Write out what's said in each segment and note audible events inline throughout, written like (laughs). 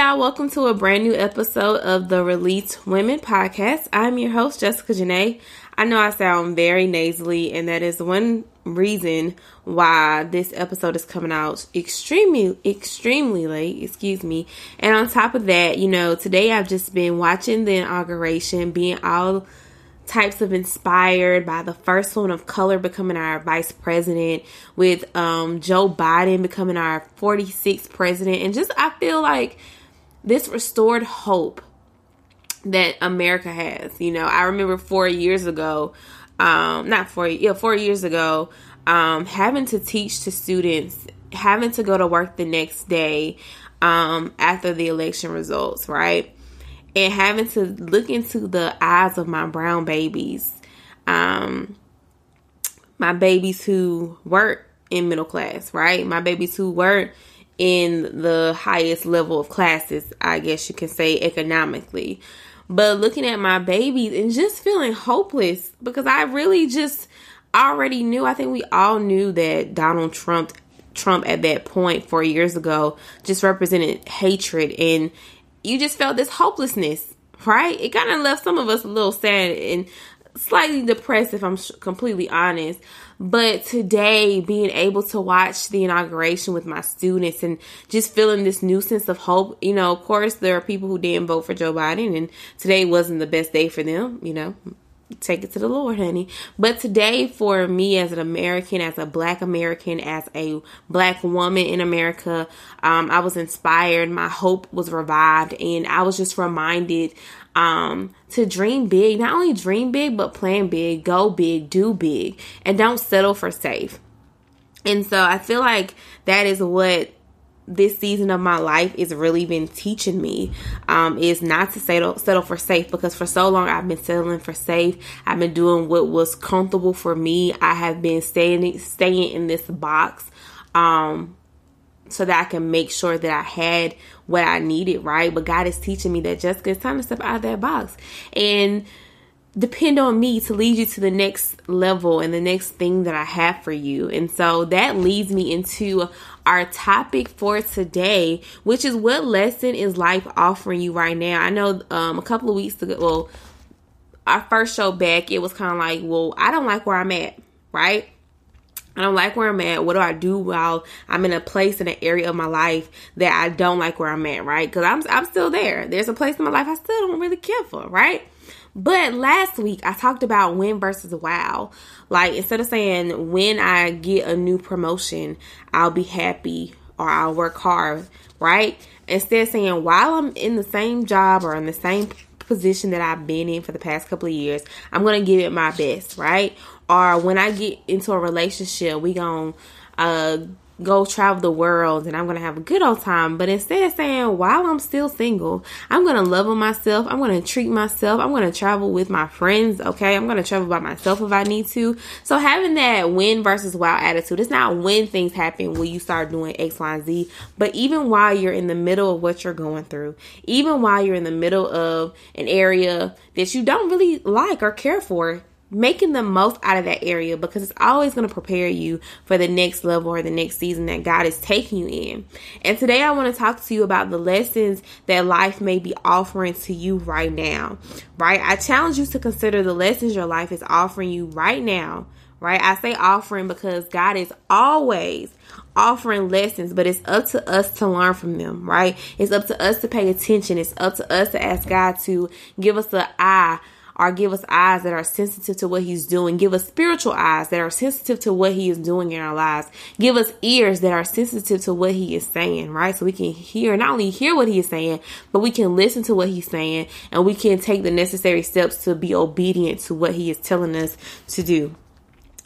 Y'all, welcome to a brand new episode of the Released Women podcast. I'm your host, Jessica Janae. I know I sound very nasally, and that is one reason why this episode is coming out extremely, extremely late, excuse me. And on top of that, you know, today I've just been watching the inauguration, being all types of inspired by the first woman of color becoming our vice president with um, Joe Biden becoming our 46th president and just I feel like this restored hope that America has. You know, I remember 4 years ago um not 4 yeah, 4 years ago um having to teach to students having to go to work the next day um after the election results, right? and having to look into the eyes of my brown babies, um, my babies who weren't in middle class, right? My babies who weren't in the highest level of classes, I guess you can say economically. But looking at my babies and just feeling hopeless because I really just already knew, I think we all knew that Donald Trump Trump at that point 4 years ago just represented hatred and you just felt this hopelessness, right? It kind of left some of us a little sad and slightly depressed, if I'm completely honest. But today, being able to watch the inauguration with my students and just feeling this new sense of hope, you know, of course, there are people who didn't vote for Joe Biden, and today wasn't the best day for them, you know. Take it to the Lord, honey. But today, for me as an American, as a Black American, as a Black woman in America, um, I was inspired. My hope was revived, and I was just reminded um, to dream big. Not only dream big, but plan big, go big, do big, and don't settle for safe. And so I feel like that is what this season of my life is really been teaching me um, is not to settle settle for safe because for so long I've been settling for safe. I've been doing what was comfortable for me. I have been staying staying in this box um, so that I can make sure that I had what I needed, right? But God is teaching me that Jessica, it's time to step out of that box and depend on me to lead you to the next level and the next thing that I have for you. And so that leads me into our topic for today, which is what lesson is life offering you right now? I know um, a couple of weeks ago, well, our first show back, it was kind of like, well, I don't like where I'm at, right? I don't like where I'm at. What do I do while I'm in a place in an area of my life that I don't like where I'm at, right? Because I'm I'm still there. There's a place in my life I still don't really care for, right? But last week I talked about when versus wow. Like instead of saying when I get a new promotion, I'll be happy or I'll work hard, right? Instead of saying while I'm in the same job or in the same position that I've been in for the past couple of years, I'm gonna give it my best, right? Or when I get into a relationship, we gonna uh go travel the world and I'm gonna have a good old time. But instead of saying while I'm still single, I'm gonna love on myself, I'm gonna treat myself, I'm gonna travel with my friends, okay? I'm gonna travel by myself if I need to. So having that win versus wow attitude, it's not when things happen when you start doing X, Y, and Z, but even while you're in the middle of what you're going through, even while you're in the middle of an area that you don't really like or care for, making the most out of that area because it's always going to prepare you for the next level or the next season that God is taking you in. And today I want to talk to you about the lessons that life may be offering to you right now. Right? I challenge you to consider the lessons your life is offering you right now right? I say offering because God is always offering lessons, but it's up to us to learn from them, right? It's up to us to pay attention. It's up to us to ask God to give us the eye or give us eyes that are sensitive to what he's doing. Give us spiritual eyes that are sensitive to what he is doing in our lives. Give us ears that are sensitive to what he is saying, right? So we can hear, not only hear what he is saying, but we can listen to what he's saying and we can take the necessary steps to be obedient to what he is telling us to do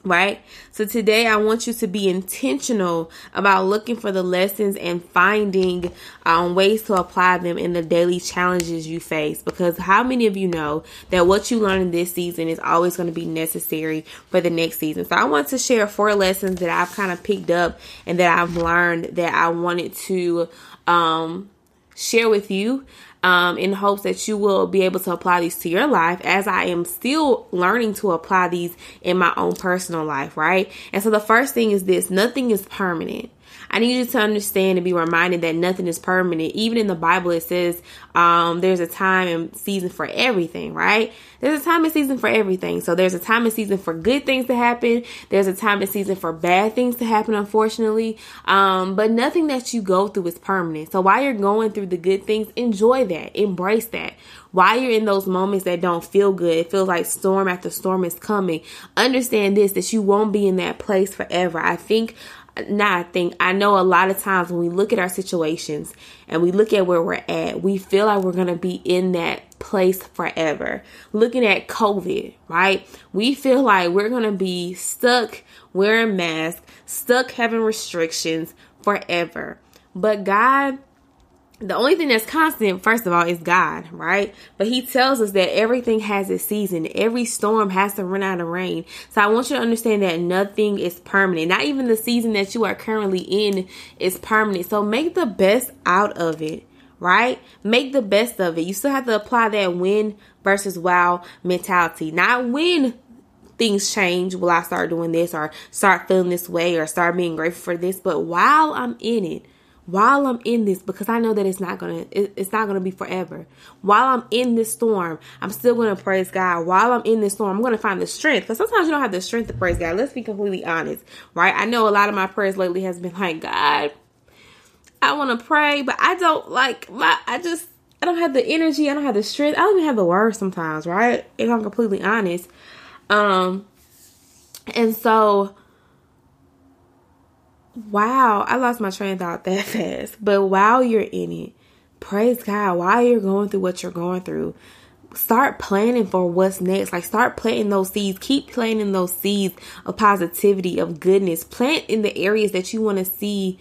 right? So today I want you to be intentional about looking for the lessons and finding um, ways to apply them in the daily challenges you face. Because how many of you know that what you learn in this season is always going to be necessary for the next season? So I want to share four lessons that I've kind of picked up and that I've learned that I wanted to um, share with you um, in hopes that you will be able to apply these to your life as I am still learning to apply these in my own personal life, right? And so the first thing is this nothing is permanent. I need you to understand and be reminded that nothing is permanent. Even in the Bible, it says um, there's a time and season for everything, right? There's a time and season for everything. So there's a time and season for good things to happen. There's a time and season for bad things to happen, unfortunately. Um, but nothing that you go through is permanent. So while you're going through the good things, enjoy that, embrace that. While you're in those moments that don't feel good, it feels like storm after storm is coming. Understand this that you won't be in that place forever. I think now I think I know a lot of times when we look at our situations and we look at where we're at, we feel like we're going to be in that place forever. Looking at COVID, right? We feel like we're going to be stuck wearing masks, stuck having restrictions forever. But God the only thing that's constant, first of all, is God, right? But He tells us that everything has a season. Every storm has to run out of rain. So I want you to understand that nothing is permanent. Not even the season that you are currently in is permanent. So make the best out of it, right? Make the best of it. You still have to apply that win versus wow mentality. Not when things change, will I start doing this or start feeling this way or start being grateful for this, but while I'm in it, while I'm in this because I know that it's not gonna it's not gonna be forever. While I'm in this storm, I'm still gonna praise God. While I'm in this storm, I'm gonna find the strength because sometimes you don't have the strength to praise God. Let's be completely honest, right? I know a lot of my prayers lately has been like God, I want to pray, but I don't like my. I just I don't have the energy. I don't have the strength. I don't even have the words sometimes, right? If I'm completely honest, um, and so wow, I lost my train of thought that (laughs) fast. But while you're in it, praise God. While you're going through what you're going through, start planning for what's next. Like start planting those seeds. Keep planting those seeds of positivity, of goodness. Plant in the areas that you want to see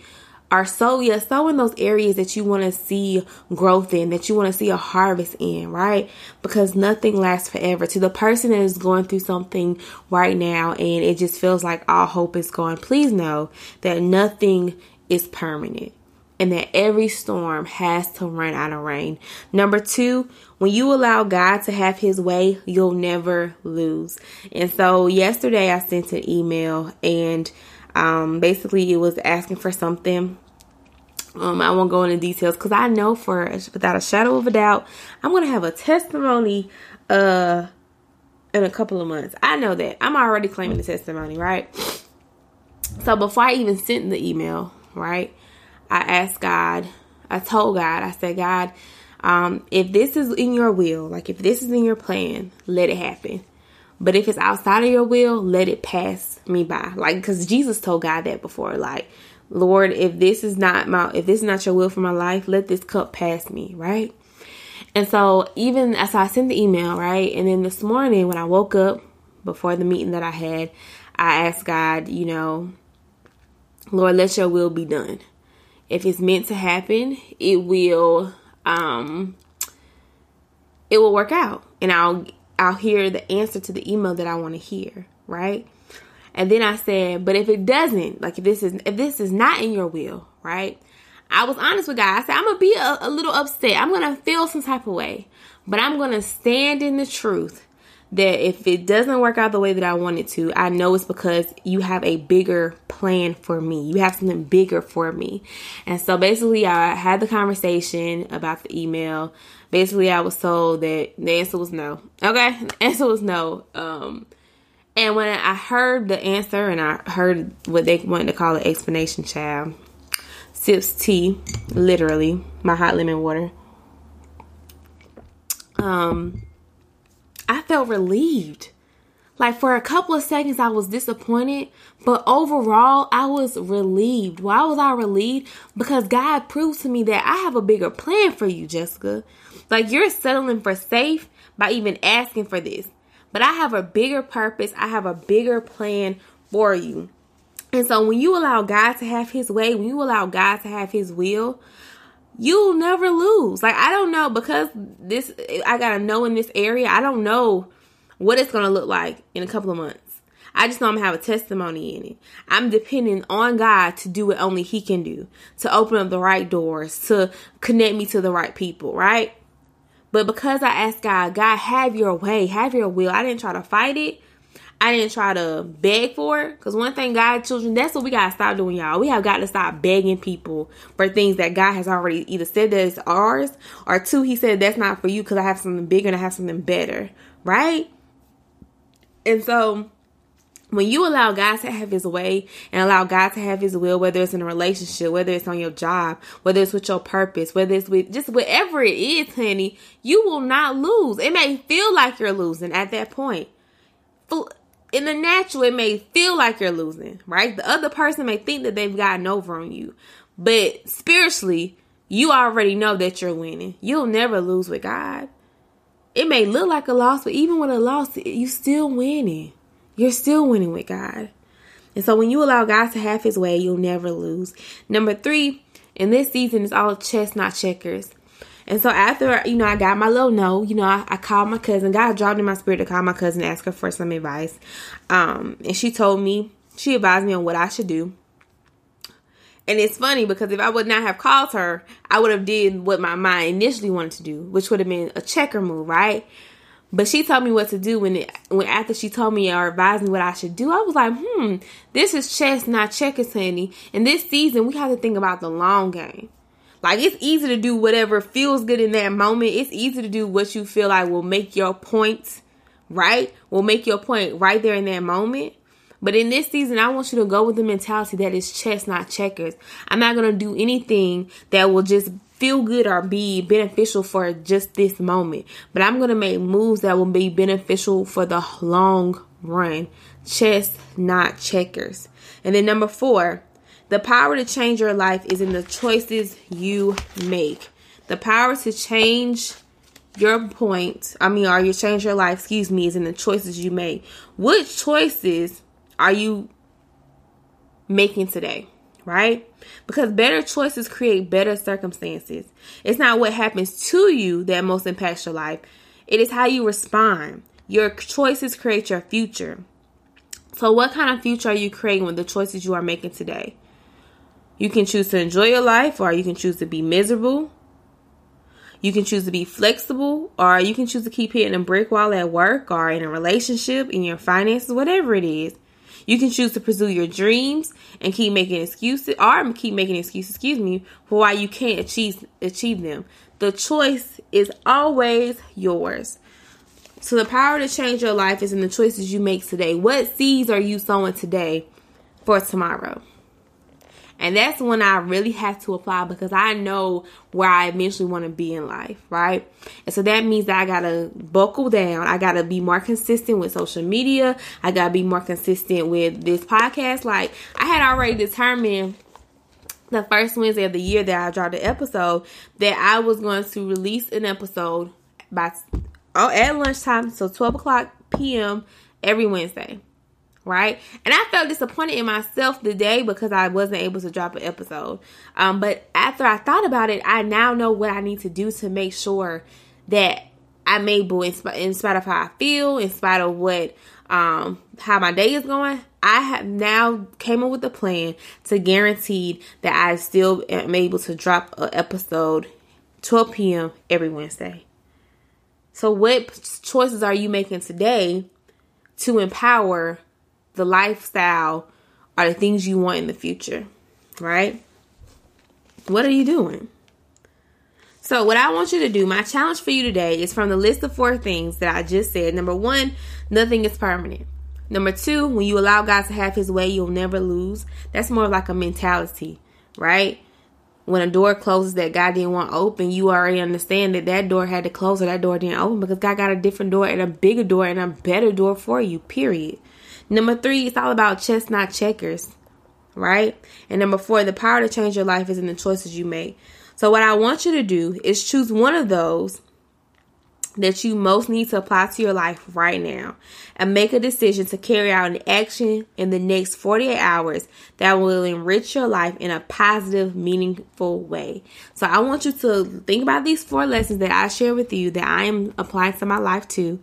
are so yeah so in those areas that you want to see growth in that you want to see a harvest in right because nothing lasts forever to the person that is going through something right now and it just feels like all hope is gone please know that nothing is permanent and that every storm has to run out of rain. Number two, when you allow God to have his way, you'll never lose. And so yesterday I sent an email and um, basically it was asking for something um, I won't go into details because I know for without a shadow of a doubt, I'm gonna have a testimony uh in a couple of months. I know that. I'm already claiming the testimony, right? So before I even sent the email, right, I asked God, I told God, I said, God, um, if this is in your will, like if this is in your plan, let it happen. But if it's outside of your will, let it pass me by. Like, because Jesus told God that before, like, Lord, if this is not my if this is not your will for my life, let this cup pass me, right? And so even as I sent the email, right? And then this morning when I woke up before the meeting that I had, I asked God, you know, Lord, let your will be done. If it's meant to happen, it will um it will work out and I'll I'll hear the answer to the email that I want to hear, right? And then I said, but if it doesn't, like if this is if this is not in your will, right? I was honest with God. I said I'm gonna be a, a little upset. I'm gonna feel some type of way, but I'm gonna stand in the truth that if it doesn't work out the way that I want it to, I know it's because you have a bigger plan for me. You have something bigger for me. And so basically, I had the conversation about the email. Basically, I was told that the answer was no. Okay, (laughs) the answer was no. Um, And when I heard the answer and I heard what they wanted to call an explanation child, sips tea, literally, my hot lemon water. Um, I felt relieved. Like for a couple of seconds, I was disappointed, but overall, I was relieved. Why was I relieved? Because God proved to me that I have a bigger plan for you, Jessica. Like you're settling for safe by even asking for this. But I have a bigger purpose, I have a bigger plan for you. And so when you allow God to have his way, when you allow God to have his will, you'll never lose. Like I don't know because this I got to know in this area. I don't know what it's going to look like in a couple of months. I just know I'm gonna have a testimony in it. I'm depending on God to do what only He can do, to open up the right doors, to connect me to the right people, right? But because I asked God, God, have your way, have your will, I didn't try to fight it. I didn't try to beg for it. Because one thing, God, children, that's what we got to stop doing, y'all. We have got to stop begging people for things that God has already either said that it's ours, or two, He said that's not for you because I have something bigger and I have something better, right? And so when you allow God to have his way and allow God to have his will, whether it's in a relationship, whether it's on your job, whether it's with your purpose, whether it's with just whatever it is, honey, you will not lose. It may feel like you're losing at that point. In the natural, it may feel like you're losing, right? The other person may think that they've gotten over on you, but spiritually, you already know that you're winning. You'll never lose with God. It may look like a loss, but even with a loss, you still winning. You're still winning with God. And so when you allow God to have his way, you'll never lose. Number three, in this season, it's all chess, not checkers. And so after, you know, I got my little no, you know, I, I called my cousin. God dropped in my spirit to call my cousin and ask her for some advice. Um, and she told me, she advised me on what I should do. And it's funny because if I would not have called her, I would have did what my mind initially wanted to do, which would have been a checker move, right? But she told me what to do when it when after she told me or advised me what I should do. I was like, hmm, this is chess, not checkers, honey. And this season, we have to think about the long game. Like it's easy to do whatever feels good in that moment. It's easy to do what you feel like will make your point right, will make your point right there in that moment. But in this season, I want you to go with the mentality that is chess, not checkers. I'm not to do anything that will just feel good or be beneficial for just this moment. But I'm going to make moves that will be beneficial for the long run. Chess, not checkers. And then number four, the power to change your life is in the choices you make. The power to change your point, I mean, or you change your life, excuse me, is in the choices you make. Which choices are you making today? Right? Because better choices create better circumstances. It's not what happens to you that most impacts your life, it is how you respond. Your choices create your future. So, what kind of future are you creating with the choices you are making today? You can choose to enjoy your life, or you can choose to be miserable. You can choose to be flexible, or you can choose to keep hitting a brick wall at work, or in a relationship, in your finances, whatever it is. You can choose to pursue your dreams and keep making excuses or keep making excuses, excuse me, for why you can't achieve achieve them. The choice is always yours. So the power to change your life is in the choices you make today. What seeds are you sowing today for tomorrow? And that's when I really have to apply because I know where I eventually want to be in life, right? And so that means that I gotta buckle down. I gotta be more consistent with social media. I gotta be more consistent with this podcast. Like I had already determined the first Wednesday of the year that I dropped the episode that I was going to release an episode by oh at lunchtime, so 12 o'clock p.m. every Wednesday right? And I felt disappointed in myself today because I wasn't able to drop an episode. Um, but after I thought about it, I now know what I need to do to make sure that I'm able, in, spite, in spite of how I feel, in spite of what um how my day is going, I have now came up with a plan to guarantee that I still am able to drop an episode 12 p.m. every Wednesday. So, what choices are you making today to empower the lifestyle are the things you want in the future, right? What are you doing? So, what I want you to do, my challenge for you today is from the list of four things that I just said. Number one, nothing is permanent. Number two, when you allow God to have his way, you'll never lose. That's more like a mentality, right? When a door closes that God didn't want open, you already understand that that door had to close or that door didn't open because God got a different door and a bigger door and a better door for you, period. Number three, it's all about chestnut checkers, right? And number four, the power to change your life is in the choices you make. So, what I want you to do is choose one of those that you most need to apply to your life right now and make a decision to carry out an action in the next 48 hours that will enrich your life in a positive, meaningful way. So I want you to think about these four lessons that I share with you that I am applying to my life too.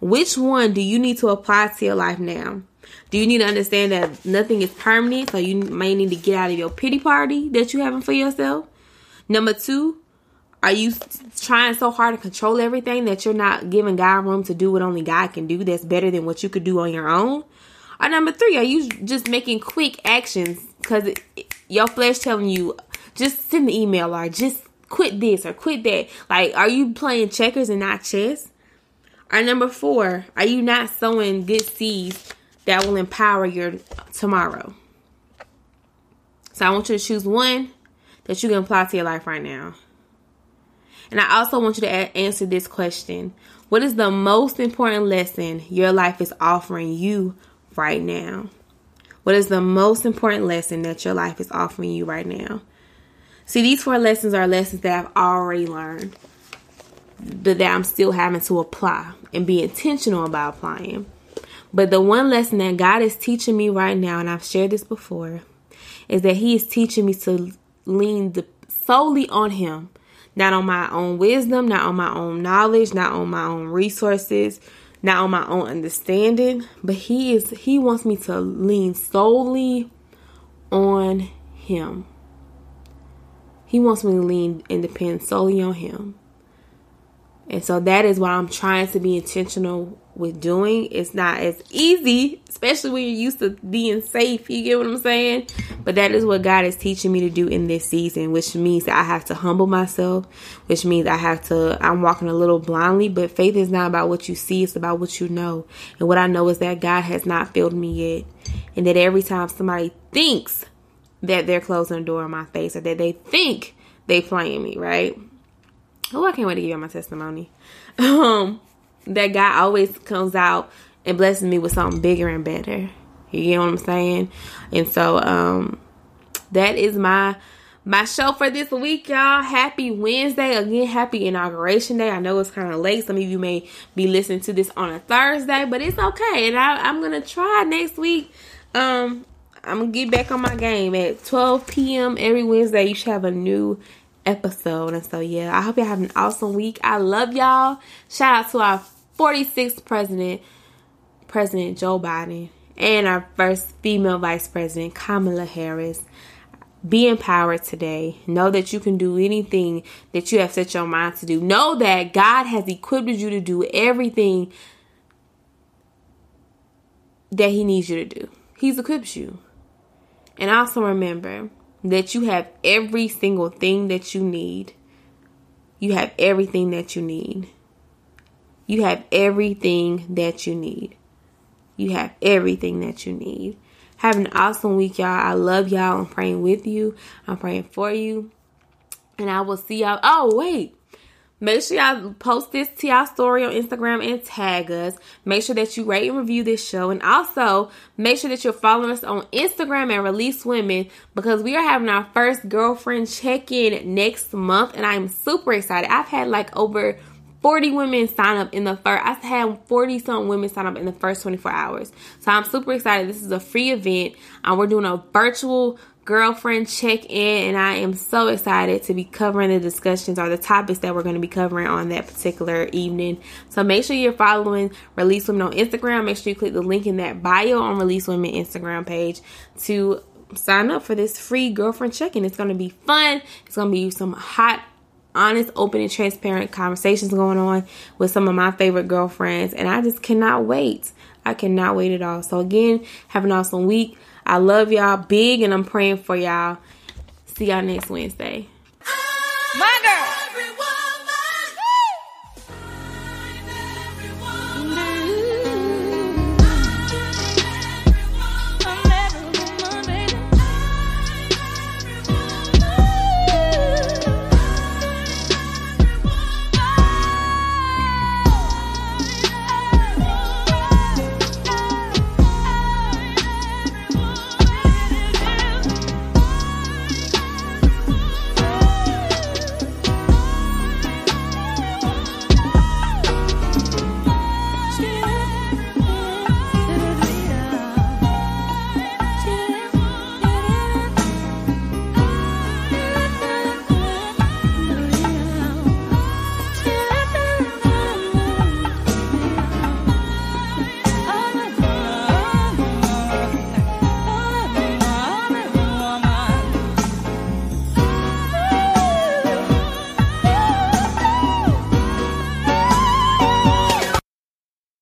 Which one do you need to apply to your life now? Do you need to understand that nothing is permanent? So you may need to get out of your pity party that you're having for yourself. Number two, are you trying so hard to control everything that you're not giving God room to do what only God can do that's better than what you could do on your own? Or number three, are you just making quick actions because your flesh telling you just send the email or just quit this or quit that? Like, are you playing checkers and not chess? Or number four, are you not sowing good seeds that will empower your tomorrow? So I want you to choose one that you can apply to your life right now. And I also want you to answer this question What is the most important lesson your life is offering you right now? What is the most important lesson that your life is offering you right now? See, these four lessons are lessons that I've already learned, but that I'm still having to apply and be intentional about applying. But the one lesson that God is teaching me right now, and I've shared this before, is that He is teaching me to lean solely on Him not on my own wisdom, not on my own knowledge, not on my own resources, not on my own understanding, but he is he wants me to lean solely on him. He wants me to lean and depend solely on him. And so that is why I'm trying to be intentional with doing. It's not as easy, especially when you're used to being safe. You get what I'm saying? But that is what God is teaching me to do in this season, which means that I have to humble myself, which means I have to, I'm walking a little blindly, but faith is not about what you see, it's about what you know. And what I know is that God has not failed me yet. And that every time somebody thinks that they're closing the door in my face or that they think they're playing me, right? Oh, I can't wait to give you my testimony. (laughs) Um, that God always comes out and blesses me with something bigger and better. You get what I'm saying? And so, um, that is my my show for this week, y'all. Happy Wednesday. Again, happy inauguration day. I know it's kind of late. Some of you may be listening to this on a Thursday, but it's okay. And I, am gonna try next week. Um, I'm gonna get back on my game at 12 p.m. every Wednesday. You should have a new episode. And so, yeah, I hope you have an awesome week. I love y'all. Shout out to our 46th president, President Joe Biden, and our first female vice president, Kamala Harris. Be empowered today. Know that you can do anything that you have set your mind to do. Know that God has equipped you to do everything that He needs you to do. He's equipped you. And also remember, that you have every single thing that you need. You have everything that you need. You have everything that you need. You have everything that you need. Have an awesome week, y'all. I love y'all. I'm praying with you. I'm praying for you. And I will see y'all. Oh, wait. Make sure y'all post this to y'all story on Instagram and tag us. Make sure that you rate and review this show. And also make sure that you're following us on Instagram and Release Women because we are having our first girlfriend check-in next month. And I'm super excited. I've had like over 40 women sign up in the first I had 40 some women sign up in the first 24 hours. So I'm super excited. This is a free event. and we're doing a virtual girlfriend check in, and I am so excited to be covering the discussions or the topics that we're going to be covering on that particular evening. So make sure you're following Release Women on Instagram. Make sure you click the link in that bio on Release Women Instagram page to sign up for this free girlfriend check in. It's going to be fun, it's going to be some hot honest, open, and transparent conversations going on with some of my favorite girlfriends, and I just cannot wait. I cannot wait at all. So, again, have an awesome week. I love y'all big and I'm praying for y'all. See y'all next Wednesday. My